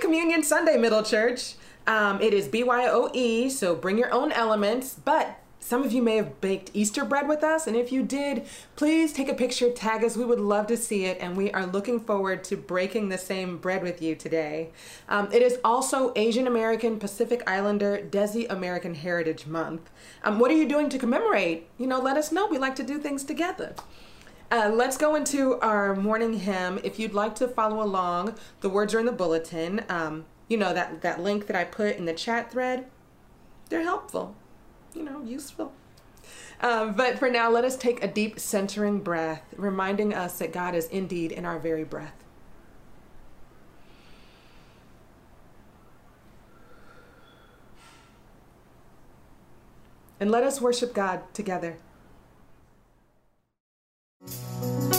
Communion Sunday, Middle Church. Um, it is BYOE, so bring your own elements, but some of you may have baked Easter bread with us, and if you did, please take a picture, tag us. We would love to see it, and we are looking forward to breaking the same bread with you today. Um, it is also Asian American Pacific Islander Desi American Heritage Month. Um, what are you doing to commemorate? You know, let us know. We like to do things together. Uh, let's go into our morning hymn. If you'd like to follow along, the words are in the bulletin. Um, you know that that link that I put in the chat thread. They're helpful you know, useful. Um, but for now, let us take a deep centering breath, reminding us that God is indeed in our very breath. And let us worship God together. Church.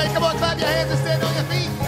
Today, come on, clap your hands and stand on your feet.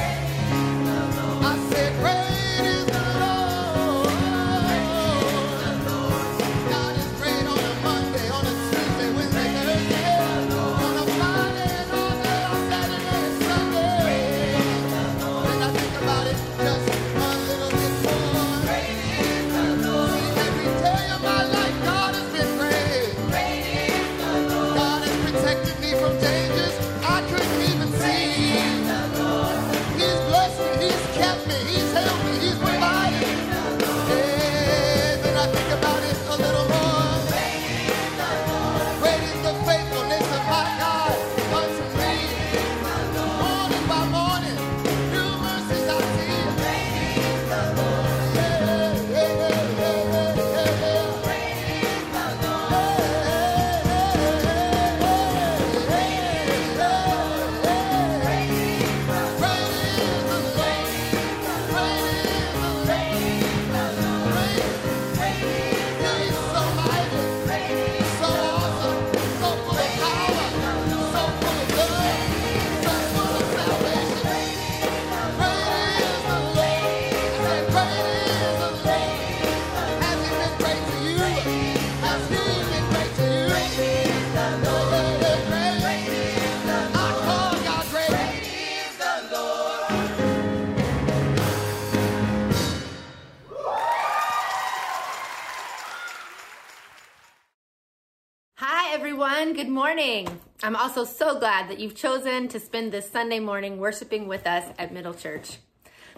Good morning. I'm also so glad that you've chosen to spend this Sunday morning worshiping with us at Middle Church.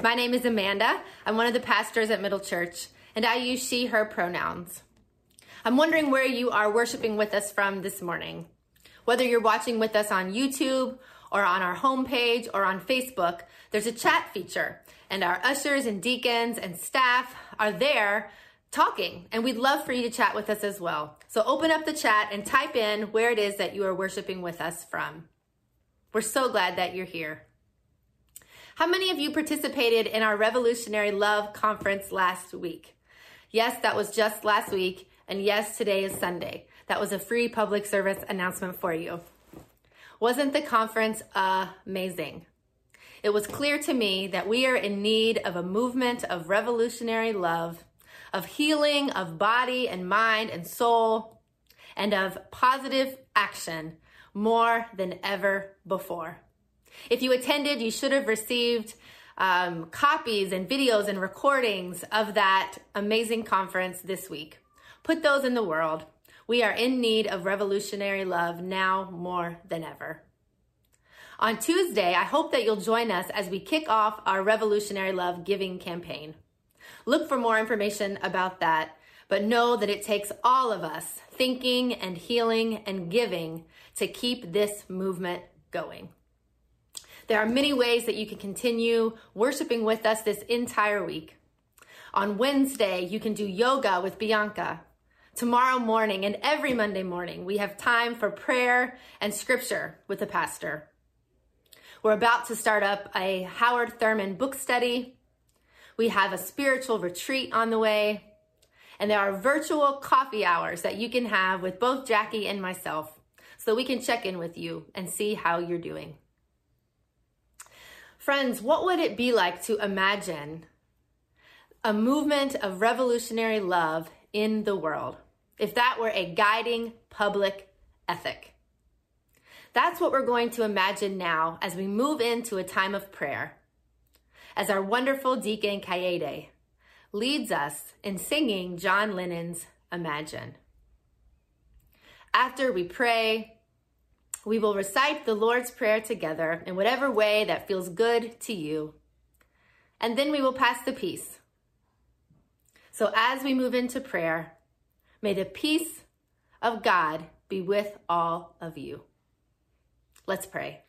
My name is Amanda. I'm one of the pastors at Middle Church, and I use she, her pronouns. I'm wondering where you are worshiping with us from this morning. Whether you're watching with us on YouTube or on our homepage or on Facebook, there's a chat feature, and our ushers and deacons and staff are there talking, and we'd love for you to chat with us as well. So open up the chat and type in where it is that you are worshiping with us from. We're so glad that you're here. How many of you participated in our Revolutionary Love Conference last week? Yes, that was just last week, and yes, today is Sunday. That was a free public service announcement for you. Wasn't the conference amazing? It was clear to me that we are in need of a movement of revolutionary love, of healing of body and mind and soul, and of positive action more than ever before. If you attended, you should have received um, copies and videos and recordings of that amazing conference this week. Put those in the world. We are in need of revolutionary love now more than ever. On Tuesday, I hope that you'll join us as we kick off our Revolutionary Love Giving campaign. Look for more information about that, but know that it takes all of us thinking and healing and giving to keep this movement going. There are many ways that you can continue worshiping with us this entire week. On Wednesday, you can do yoga with Bianca. Tomorrow morning and every Monday morning, we have time for prayer and scripture with the pastor. We're about to start up a Howard Thurman book study. We have a spiritual retreat on the way. And there are virtual coffee hours that you can have with both Jacqui and myself so we can check in with you and see how you're doing. Friends, what would it be like to imagine a movement of revolutionary love in the world if that were a guiding public ethic? That's what we're going to imagine now as we move into a time of prayer. As our wonderful deacon Kaede leads us in singing John Lennon's Imagine. After we pray, we will recite the Lord's Prayer together in whatever way that feels good to you. And then we will pass the peace. So as we move into prayer, may the peace of God be with all of you. Let's pray.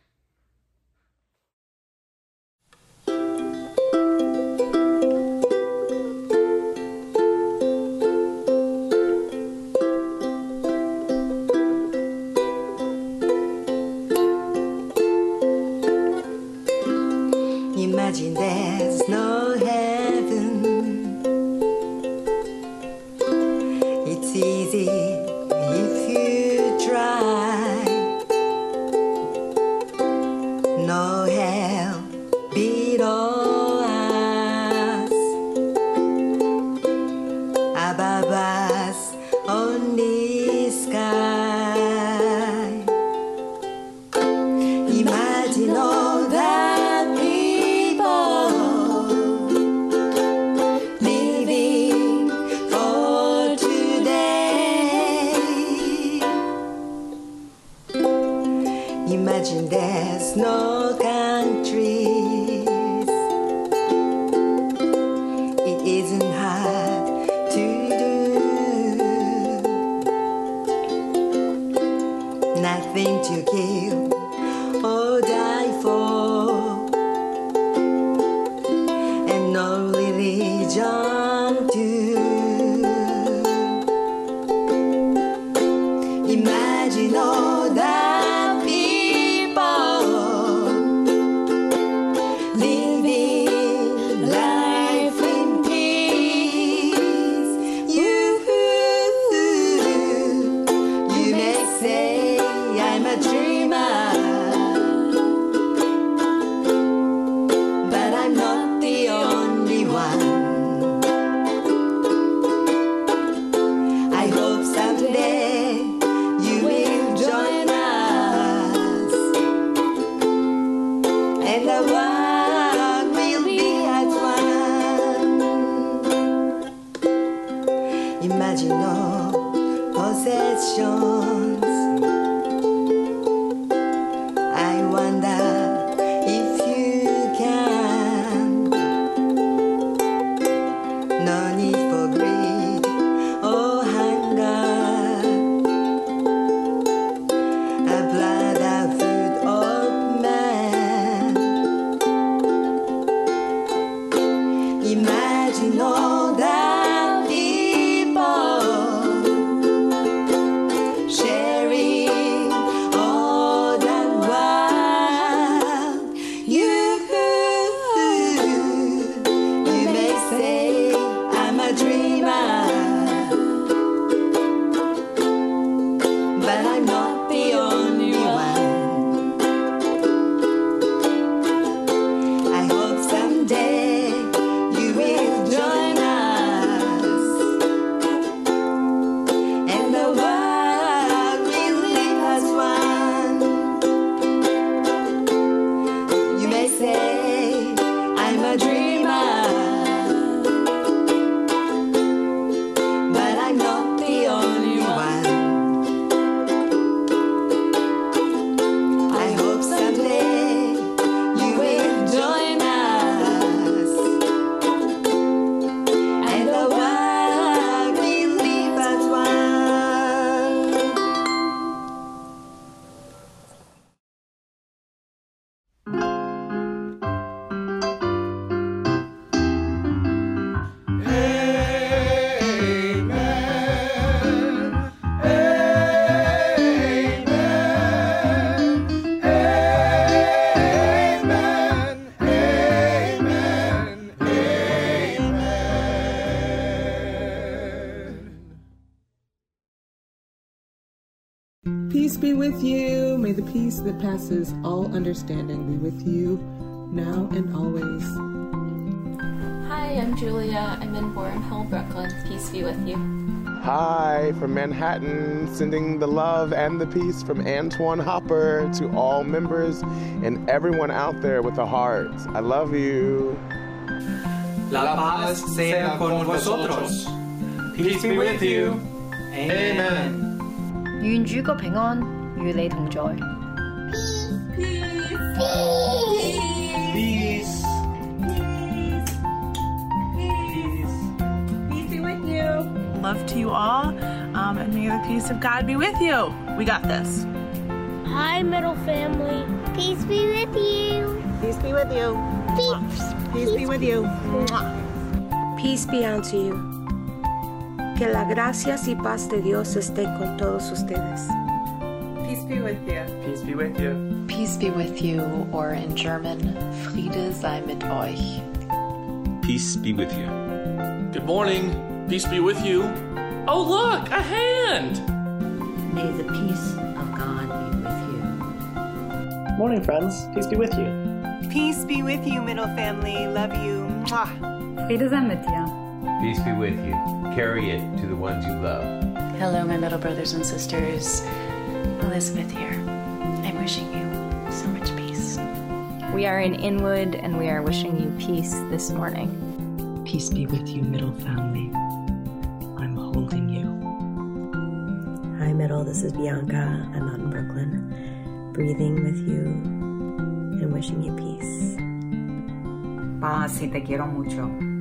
with you. May the peace that passes all understanding be with you now and always. Hi, I'm Julia. I'm in Boerum Hill, Brooklyn. Peace be with you. Hi, from Manhattan, sending the love and the peace from Antoine Hopper to all members and everyone out there with a heart. I love you. La paz sea con vosotros. Peace be with you. Amen. 願主個平安與你同在。 Peace. Peace be with you. Love to you all, um, and may the peace of God be with you. We got this. Hi, middle family. Peace be with you. Peace be with you. Peace. Peace be with you. Peace be unto you. Que la gracias y paz de Dios esté con todos ustedes. Peace be with you. Peace be with you. Peace be with you, or in German, Friede sei mit euch. Peace be with you. Good morning. Peace be with you. Oh, look, a hand. May the peace of God be with you. Morning, friends. Peace be with you. Peace be with you, middle family. Love you. Mwah. Friede sei mit dir. Peace be with you. Carry it to the ones you love. Hello, my little brothers and sisters. Elizabeth here. I'm wishing you so much peace. We are in Inwood and we are wishing you peace this morning. Peace be with you, middle family. I'm holding you. Hi, middle. This is Bianca. I'm out in Brooklyn, breathing with you and wishing you peace. Paz y te quiero mucho.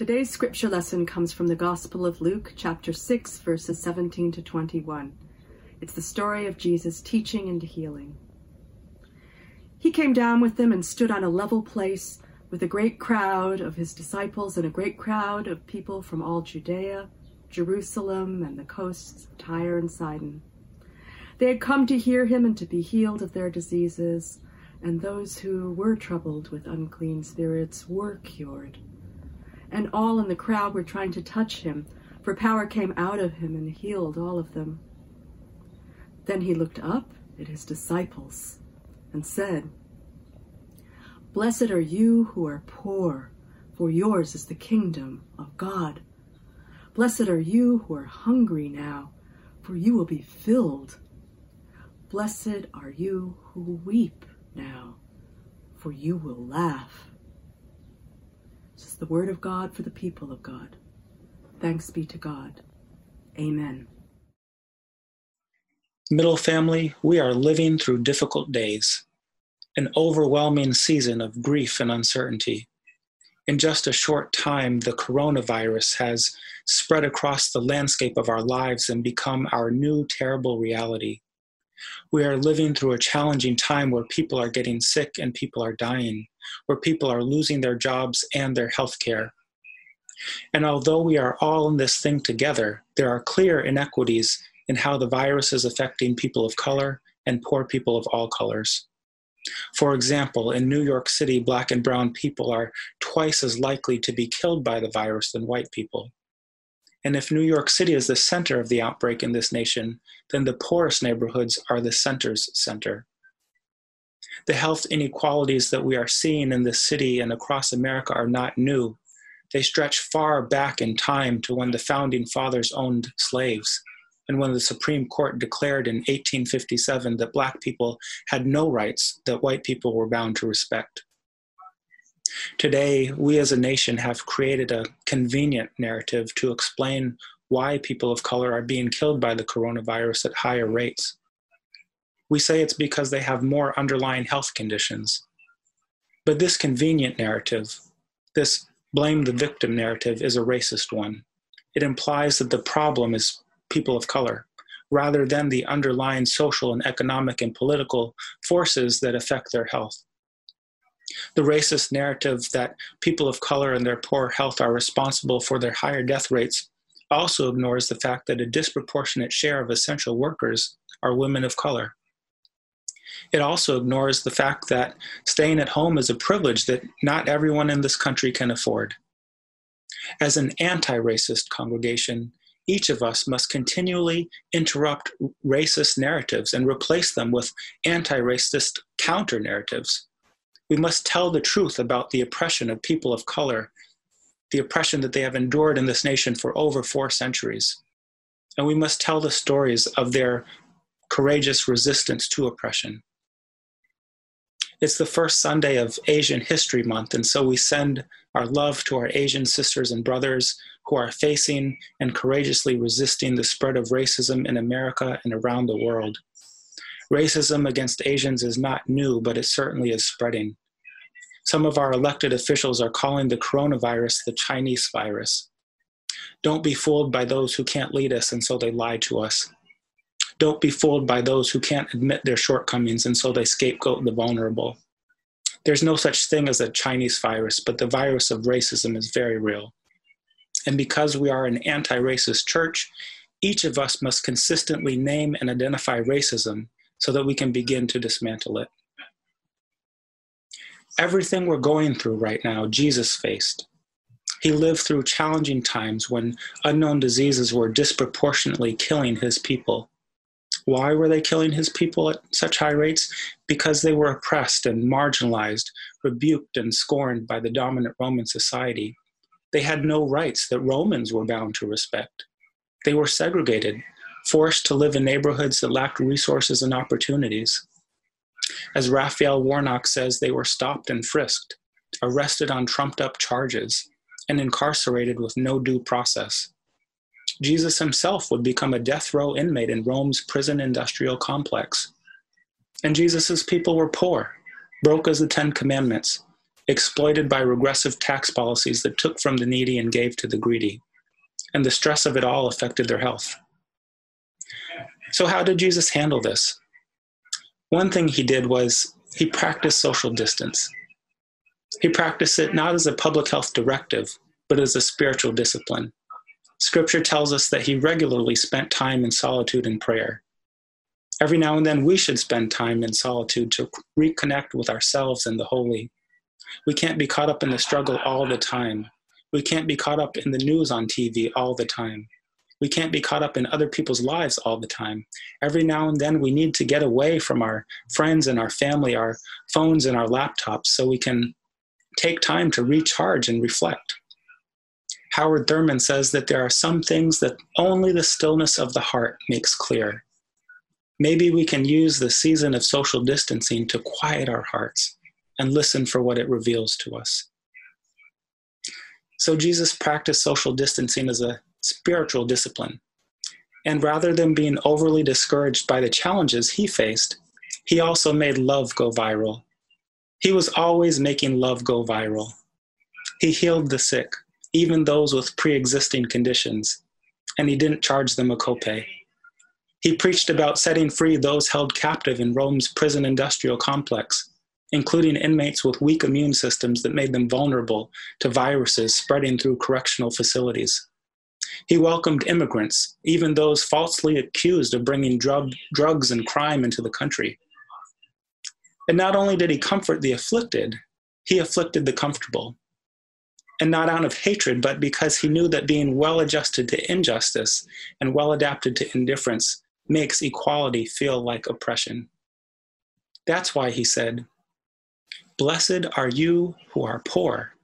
Today's scripture lesson comes from the Gospel of Luke, chapter 6, verses 17 to 21. It's the story of Jesus teaching and healing. He came down with them and stood on a level place with a great crowd of his disciples and a great crowd of people from all Judea, Jerusalem, and the coasts of Tyre and Sidon. They had come to hear him and to be healed of their diseases, and those who were troubled with unclean spirits were cured. And all in the crowd were trying to touch him, for power came out of him and healed all of them. Then he looked up at his disciples and said, Blessed are you who are poor, for yours is the kingdom of God. Blessed are you who are hungry now, for you will be filled. Blessed are you who weep now, for you will laugh. This is the word of God for the people of God. Thanks be to God. Amen. Middle family, we are living through difficult days, an overwhelming season of grief and uncertainty. In just a short time, the coronavirus has spread across the landscape of our lives and become our new terrible reality. We are living through a challenging time where people are getting sick and people are dying, where people are losing their jobs and their health care. And although we are all in this thing together, there are clear inequities in how the virus is affecting people of color and poor people of all colors. For example, in New York City, black and brown people are twice as likely to be killed by the virus than white people. And if New York City is the center of the outbreak in this nation, then the poorest neighborhoods are the center's center. The health inequalities that we are seeing in this city and across America are not new. They stretch far back in time to when the founding fathers owned slaves and when the Supreme Court declared in 1857 that black people had no rights that white people were bound to respect. Today, we as a nation have created a convenient narrative to explain why people of color are being killed by the coronavirus at higher rates. We say it's because they have more underlying health conditions. But this convenient narrative, this blame the victim narrative, is a racist one. It implies that the problem is people of color, rather than the underlying social and economic and political forces that affect their health. The racist narrative that people of color and their poor health are responsible for their higher death rates also ignores the fact that a disproportionate share of essential workers are women of color. It also ignores the fact that staying at home is a privilege that not everyone in this country can afford. As an anti racist congregation, each of us must continually interrupt racist narratives and replace them with anti racist counter narratives. We must tell the truth about the oppression of people of color, the oppression that they have endured in this nation for over four centuries. And we must tell the stories of their courageous resistance to oppression. It's the first Sunday of Asian History Month, and so we send our love to our Asian sisters and brothers who are facing and courageously resisting the spread of racism in America and around the world. Racism against Asians is not new, but it certainly is spreading. Some of our elected officials are calling the coronavirus the Chinese virus. Don't be fooled by those who can't lead us and so they lie to us. Don't be fooled by those who can't admit their shortcomings and so they scapegoat the vulnerable. There's no such thing as a Chinese virus, but the virus of racism is very real. And because we are an anti racist church, each of us must consistently name and identify racism so that we can begin to dismantle it. Everything we're going through right now, Jesus faced. He lived through challenging times when unknown diseases were disproportionately killing his people. Why were they killing his people at such high rates? Because they were oppressed and marginalized, rebuked and scorned by the dominant Roman society. They had no rights that Romans were bound to respect. They were segregated, forced to live in neighborhoods that lacked resources and opportunities. As Raphael Warnock says, they were stopped and frisked, arrested on trumped up charges, and incarcerated with no due process. Jesus himself would become a death row inmate in Rome's prison industrial complex. And Jesus' people were poor, broke as the Ten Commandments, exploited by regressive tax policies that took from the needy and gave to the greedy. And the stress of it all affected their health. So, how did Jesus handle this? One thing he did was he practiced social distance. He practiced it not as a public health directive, but as a spiritual discipline. Scripture tells us that he regularly spent time in solitude and prayer. Every now and then, we should spend time in solitude to reconnect with ourselves and the holy. We can't be caught up in the struggle all the time. We can't be caught up in the news on TV all the time. We can't be caught up in other people's lives all the time. Every now and then, we need to get away from our friends and our family, our phones and our laptops, so we can take time to recharge and reflect. Howard Thurman says that there are some things that only the stillness of the heart makes clear. Maybe we can use the season of social distancing to quiet our hearts and listen for what it reveals to us. So Jesus practiced social distancing as a spiritual discipline. And rather than being overly discouraged by the challenges he faced, he also made love go viral. He was always making love go viral. He healed the sick, even those with pre existing conditions, and he didn't charge them a copay. He preached about setting free those held captive in Rome's prison industrial complex, including inmates with weak immune systems that made them vulnerable to viruses spreading through correctional facilities. He welcomed immigrants, even those falsely accused of bringing drug, drugs and crime into the country. And not only did he comfort the afflicted, he afflicted the comfortable. And not out of hatred, but because he knew that being well adjusted to injustice and well adapted to indifference makes equality feel like oppression. That's why he said, Blessed are you who are poor,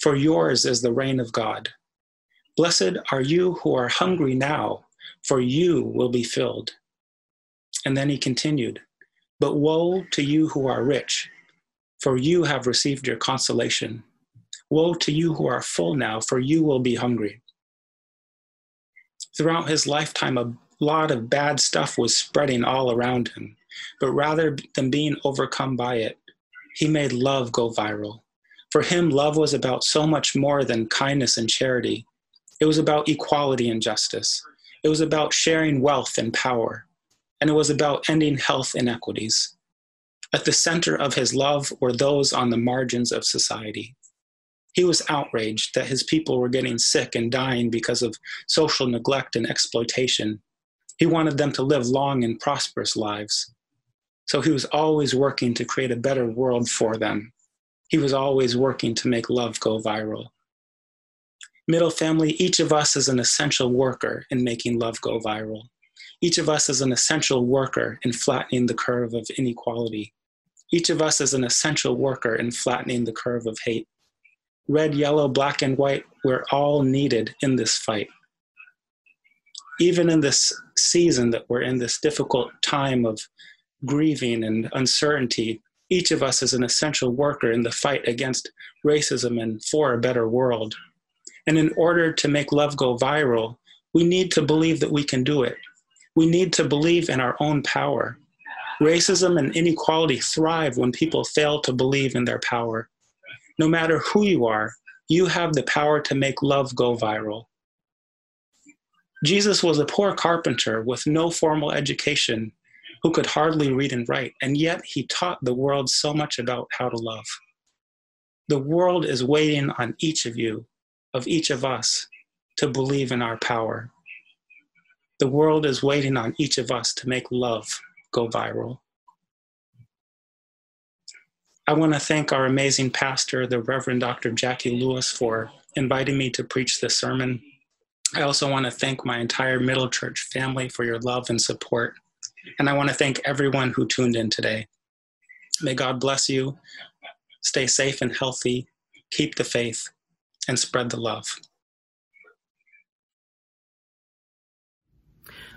for yours is the reign of God. Blessed are you who are hungry now, for you will be filled. And then he continued, But woe to you who are rich, for you have received your consolation. Woe to you who are full now, for you will be hungry. Throughout his lifetime, a lot of bad stuff was spreading all around him. But rather than being overcome by it, he made love go viral. For him, love was about so much more than kindness and charity. It was about equality and justice. It was about sharing wealth and power. And it was about ending health inequities. At the center of his love were those on the margins of society. He was outraged that his people were getting sick and dying because of social neglect and exploitation. He wanted them to live long and prosperous lives. So he was always working to create a better world for them. He was always working to make love go viral. Middle family, each of us is an essential worker in making love go viral. Each of us is an essential worker in flattening the curve of inequality. Each of us is an essential worker in flattening the curve of hate. Red, yellow, black, and white, we're all needed in this fight even in this season that we're in, this difficult time of grieving and uncertainty, each of us is an essential worker in the fight against racism and for a better world. And in order to make love go viral, we need to believe that we can do it. We need to believe in our own power. Racism and inequality thrive when people fail to believe in their power. No matter who you are, you have the power to make love go viral. Jesus was a poor carpenter with no formal education who could hardly read and write, and yet he taught the world so much about how to love. The world is waiting on each of you, of each of us, to believe in our power. The world is waiting on each of us to make love go viral. I want to thank our amazing pastor, the Reverend Dr. Jacqui Lewis, for inviting me to preach this sermon. I also want to thank my entire Middle Church family for your love and support. And I want to thank everyone who tuned in today. May God bless you. Stay safe and healthy. Keep the faith and spread the love.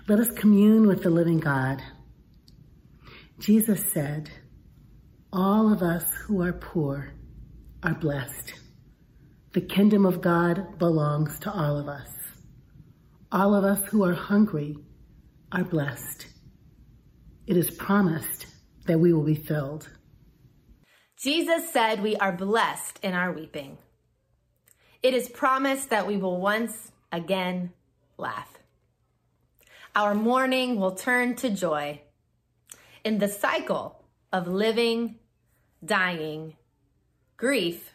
Let us commune with the living God. Jesus said, All of us who are poor are blessed. The kingdom of God belongs to all of us. All of us who are hungry are blessed. It is promised that we will be filled. Jesus said we are blessed in our weeping. It is promised that we will once again laugh. Our mourning will turn to joy in the cycle of living, dying, grief,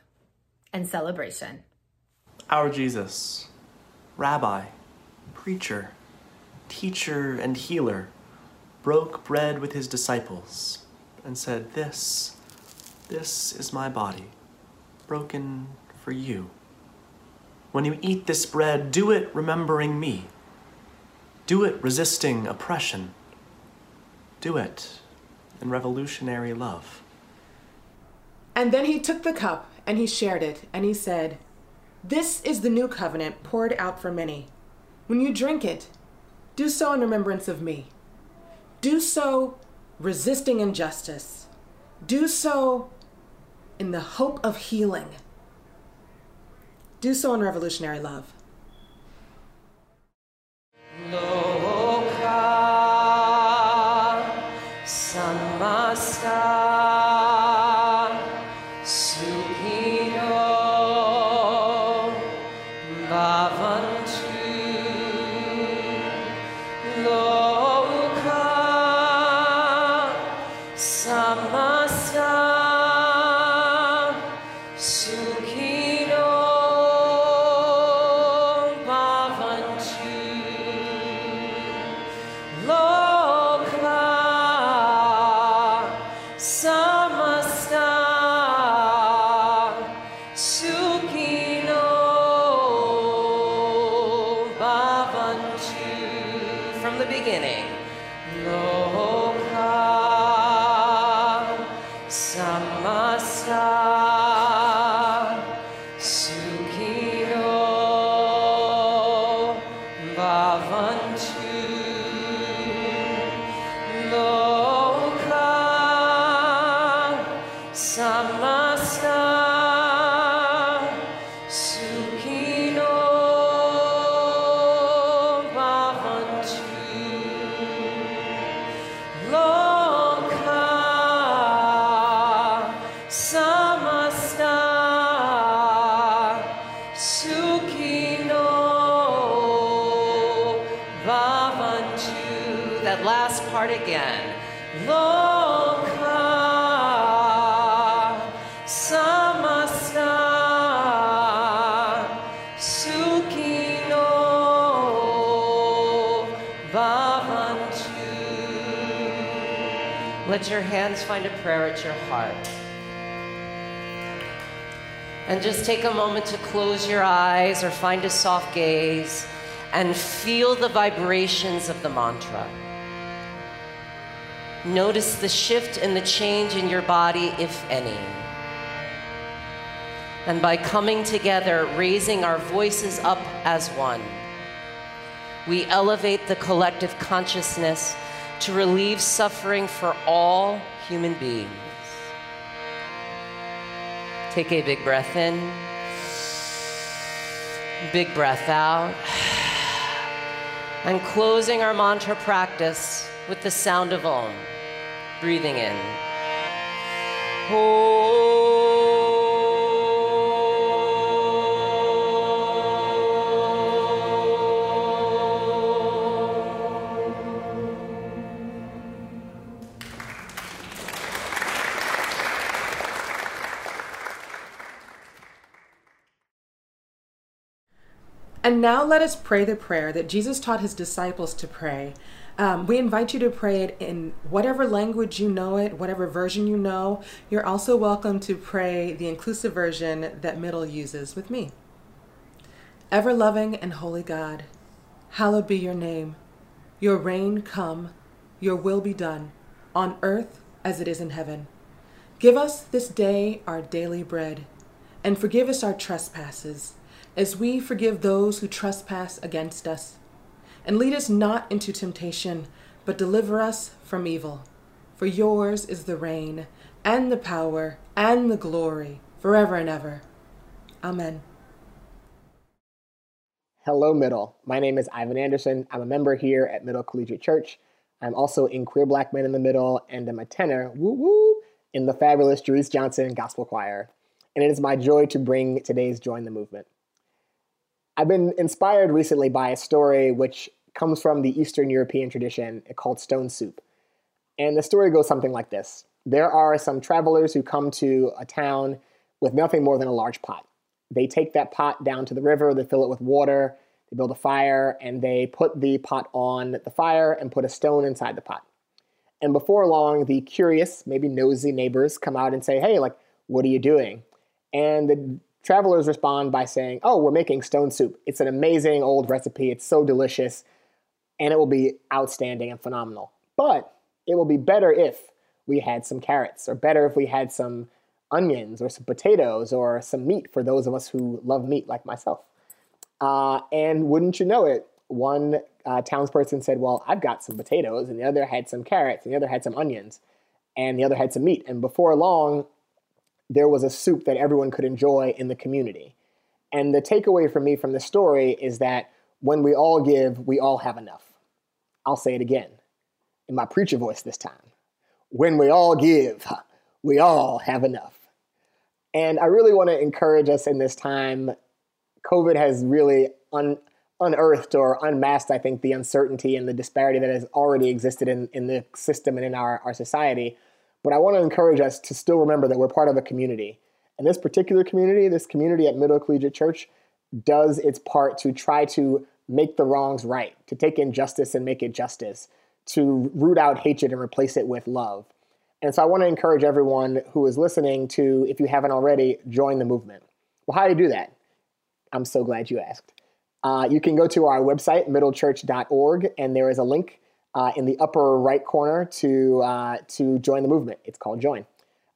and celebration. Our Jesus, Rabbi, preacher, teacher, and healer, broke bread with his disciples and said, This, this is my body, broken for you. When you eat this bread, do it remembering me. Do it resisting oppression. Do it in revolutionary love. And then he took the cup and he shared it, and he said, This is the new covenant poured out for many. When you drink it, do so in remembrance of me. Do so resisting injustice. Do so in the hope of healing. Do so in revolutionary love. Let your hands find a prayer at your heart. And just take a moment to close your eyes or find a soft gaze and feel the vibrations of the mantra. Notice the shift and the change in your body, if any. And by coming together, raising our voices up as one, we elevate the collective consciousness to relieve suffering for all human beings. Take a big breath in, big breath out, and closing our mantra practice with the sound of Om, breathing in. Om. And now let us pray the prayer that Jesus taught his disciples to pray. Um, we invite you to pray it in whatever language you know it, whatever version you know. You're also welcome to pray the inclusive version that Middle uses with me. Ever loving and holy God, hallowed be your name. Your reign come, your will be done, on earth as it is in heaven. Give us this day our daily bread, and forgive us our trespasses as we forgive those who trespass against us. And lead us not into temptation, but deliver us from evil. For yours is the reign, and the power, and the glory, forever and ever. Amen. Hello, Middle. My name is Ivan Anderson. I'm a member here at Middle Collegiate Church. I'm also in Queer Black Men in the Middle, and I'm a tenor, woo woo, in the fabulous Juice Johnson Gospel Choir, and it is my joy to bring today's Join the Movement. I've been inspired recently by a story which comes from the Eastern European tradition called stone soup. And the story goes something like this There are some travelers who come to a town with nothing more than a large pot. They take that pot down to the river, they fill it with water, they build a fire, and they put the pot on the fire and put a stone inside the pot. And before long, the curious, maybe nosy neighbors come out and say, Hey, like, what are you doing? And the travelers respond by saying, Oh, we're making stone soup. It's an amazing old recipe. It's so delicious, and it will be outstanding and phenomenal. But it will be better if we had some carrots, or better if we had some onions, or some potatoes, or some meat for those of us who love meat like myself. Uh, and wouldn't you know it, one uh, townsperson said, Well, I've got some potatoes, and the other had some carrots, and the other had some onions, and the other had some meat. And before long, there was a soup that everyone could enjoy in the community. And the takeaway for me from the story is that when we all give, we all have enough. I'll say it again in my preacher voice this time. When we all give, we all have enough. And I really want to encourage us in this time. COVID has really un- unearthed or unmasked, I think, the uncertainty and the disparity that has already existed in, in the system and in our, our society. But I want to encourage us to still remember that we're part of a community. And this particular community, this community at Middle Collegiate Church, does its part to try to make the wrongs right, to take injustice and make it justice, to root out hatred and replace it with love. And so I want to encourage everyone who is listening to, if you haven't already, join the movement. Well, how do you do that? I'm so glad you asked. Uh, you can go to our website, middlechurch.org, and there is a link uh, in the upper right corner to, uh, to join the movement. It's called Join.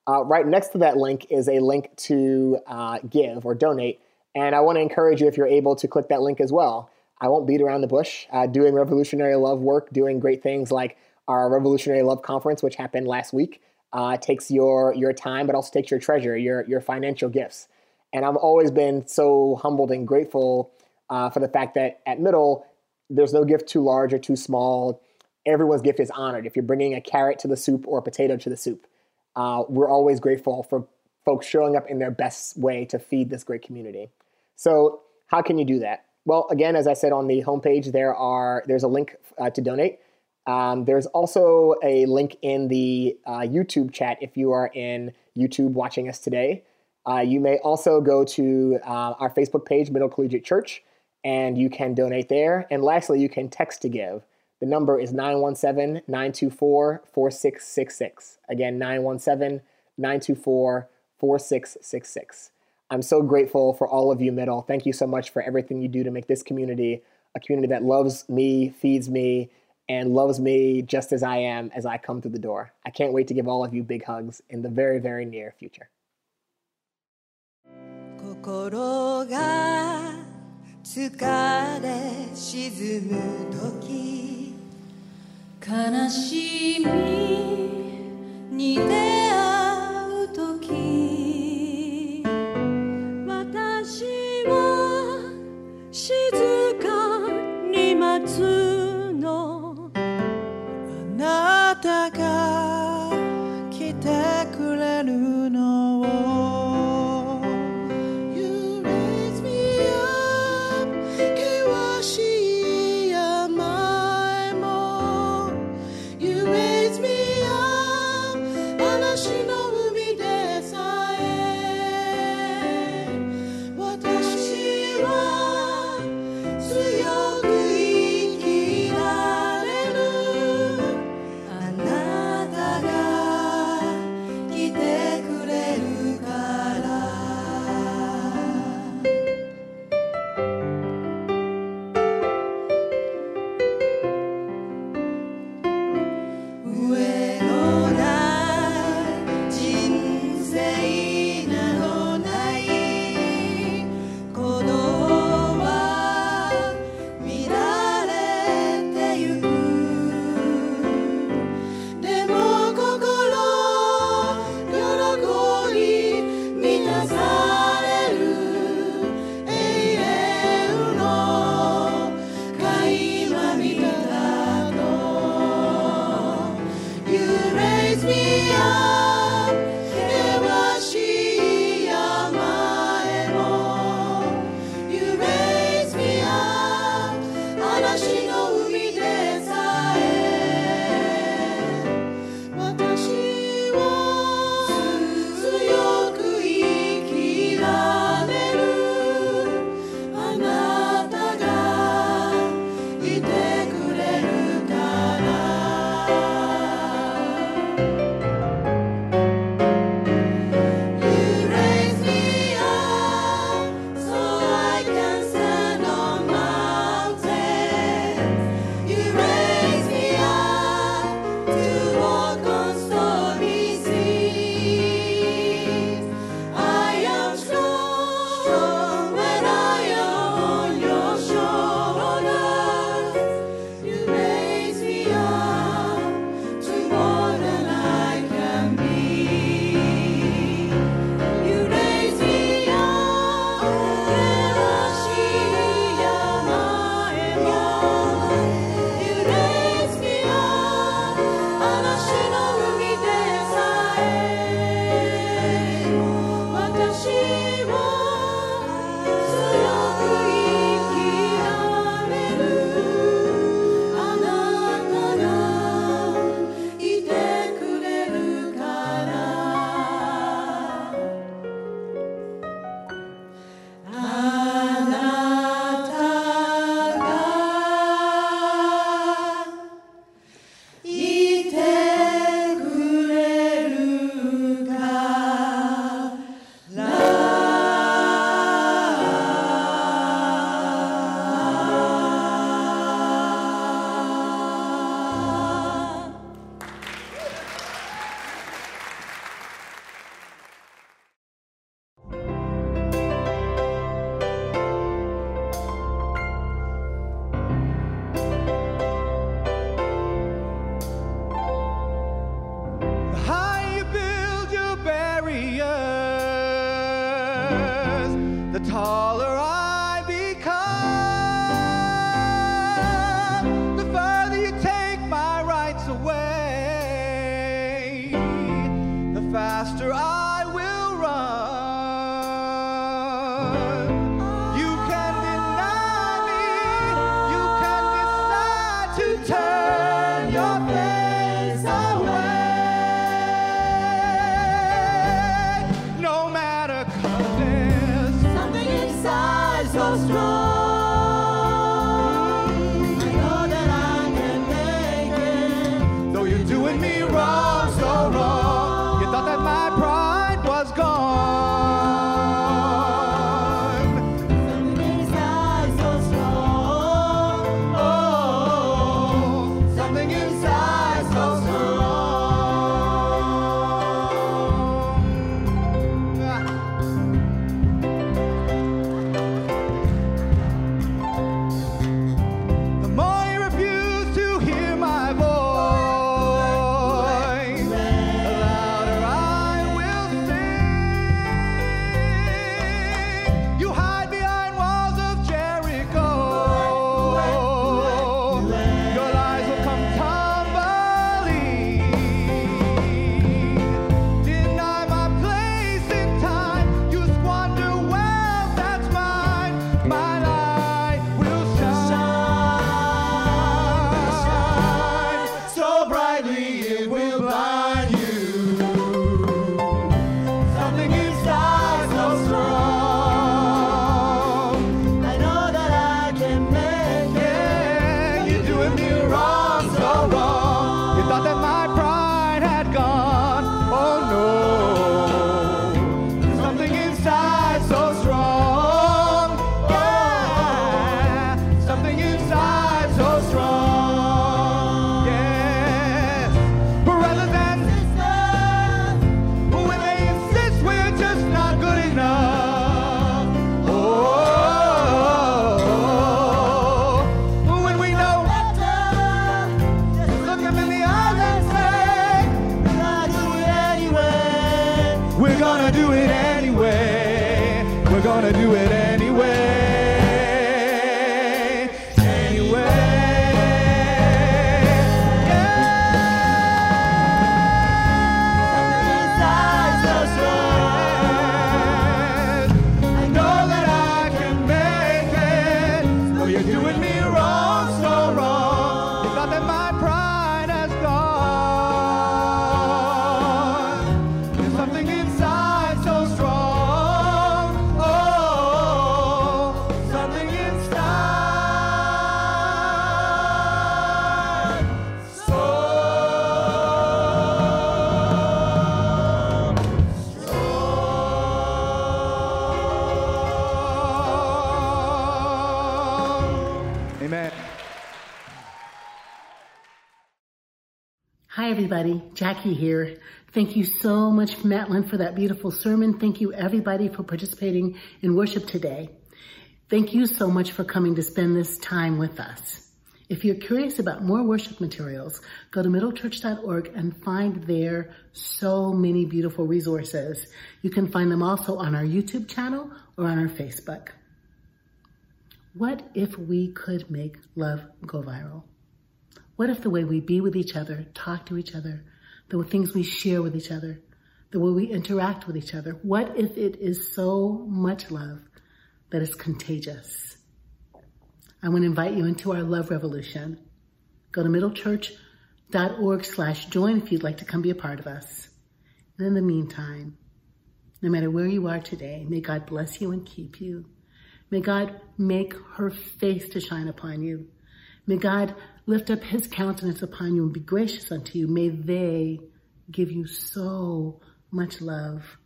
Uh, right next to that link is a link to uh, give or donate. And I want to encourage you, if you're able, to click that link as well. I won't beat around the bush. Uh, doing revolutionary love work, doing great things like our Revolutionary Love Conference, which happened last week, uh, takes your your time, but also takes your treasure, your your financial gifts. And I've always been so humbled and grateful for the fact that at Middle, there's no gift too large or too small. Everyone's gift is honored. If you're bringing a carrot to the soup or a potato to the soup, uh, we're always grateful for folks showing up in their best way to feed this great community. So, how can you do that? Well, again, as I said on the homepage, there are there's a link uh, to donate. Um, there's also a link in the uh, YouTube chat if you are in YouTube watching us today. Uh, you may also go to uh, our Facebook page, Middle Collegiate Church, and you can donate there. And lastly, you can text to give. The number is 917 924 4666. Again, 917 924 4666. I'm so grateful for all of you, Middle. Thank you so much for everything you do to make this community a community that loves me, feeds me, and loves me just as I am as I come through the door. I can't wait to give all of you big hugs in the very, very near future. 心が疲れ沈む時 悲しみに出会う時私は沈む everybody. Jacqui here. Thank you so much, Matlin, for that beautiful sermon. Thank you, everybody, for participating in worship today. Thank you so much for coming to spend this time with us. If you're curious about more worship materials, go to middlechurch.org and find there so many beautiful resources. You can find them also on our YouTube channel or on our Facebook. What if we could make love go viral? What if the way we be with each other, talk to each other, the things we share with each other, the way we interact with each other, what if it is so much love that it's contagious? I want to invite you into our love revolution. Go to middlechurch.org slash join if you'd like to come be a part of us. And in the meantime, no matter where you are today, may God bless you and keep you. May God make her face to shine upon you. May God lift up his countenance upon you and be gracious unto you. May they give you so much love,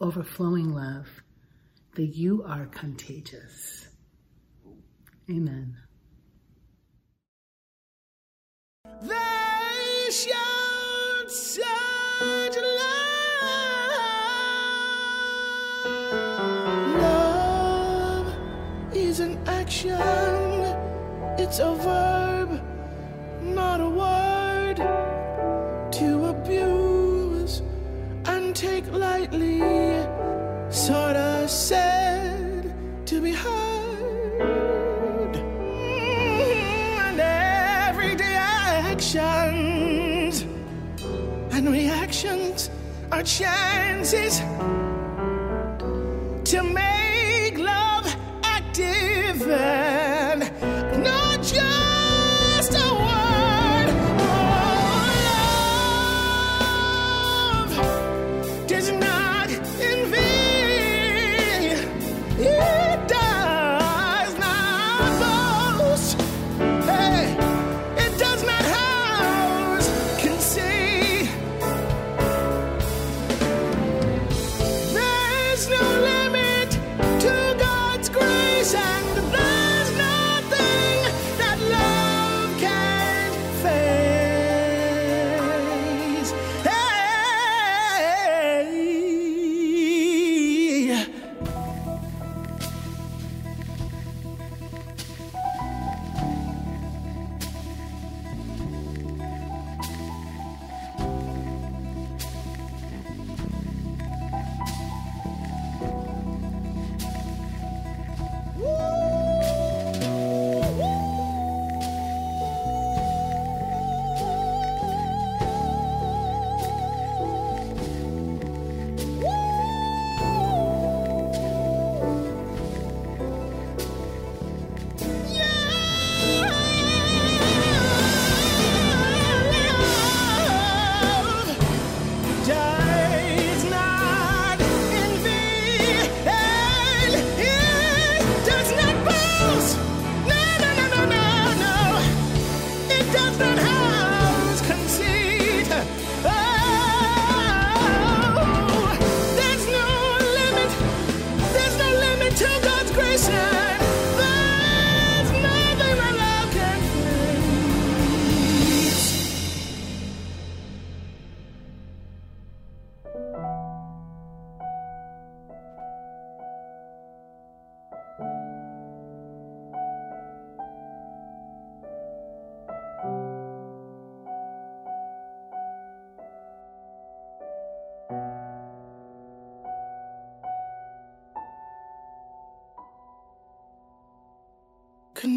overflowing love, that you are contagious. Amen. They such love. Love is an action, it's a verb, politely sort of said to be heard. And everyday actions and reactions are chances to make.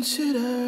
consider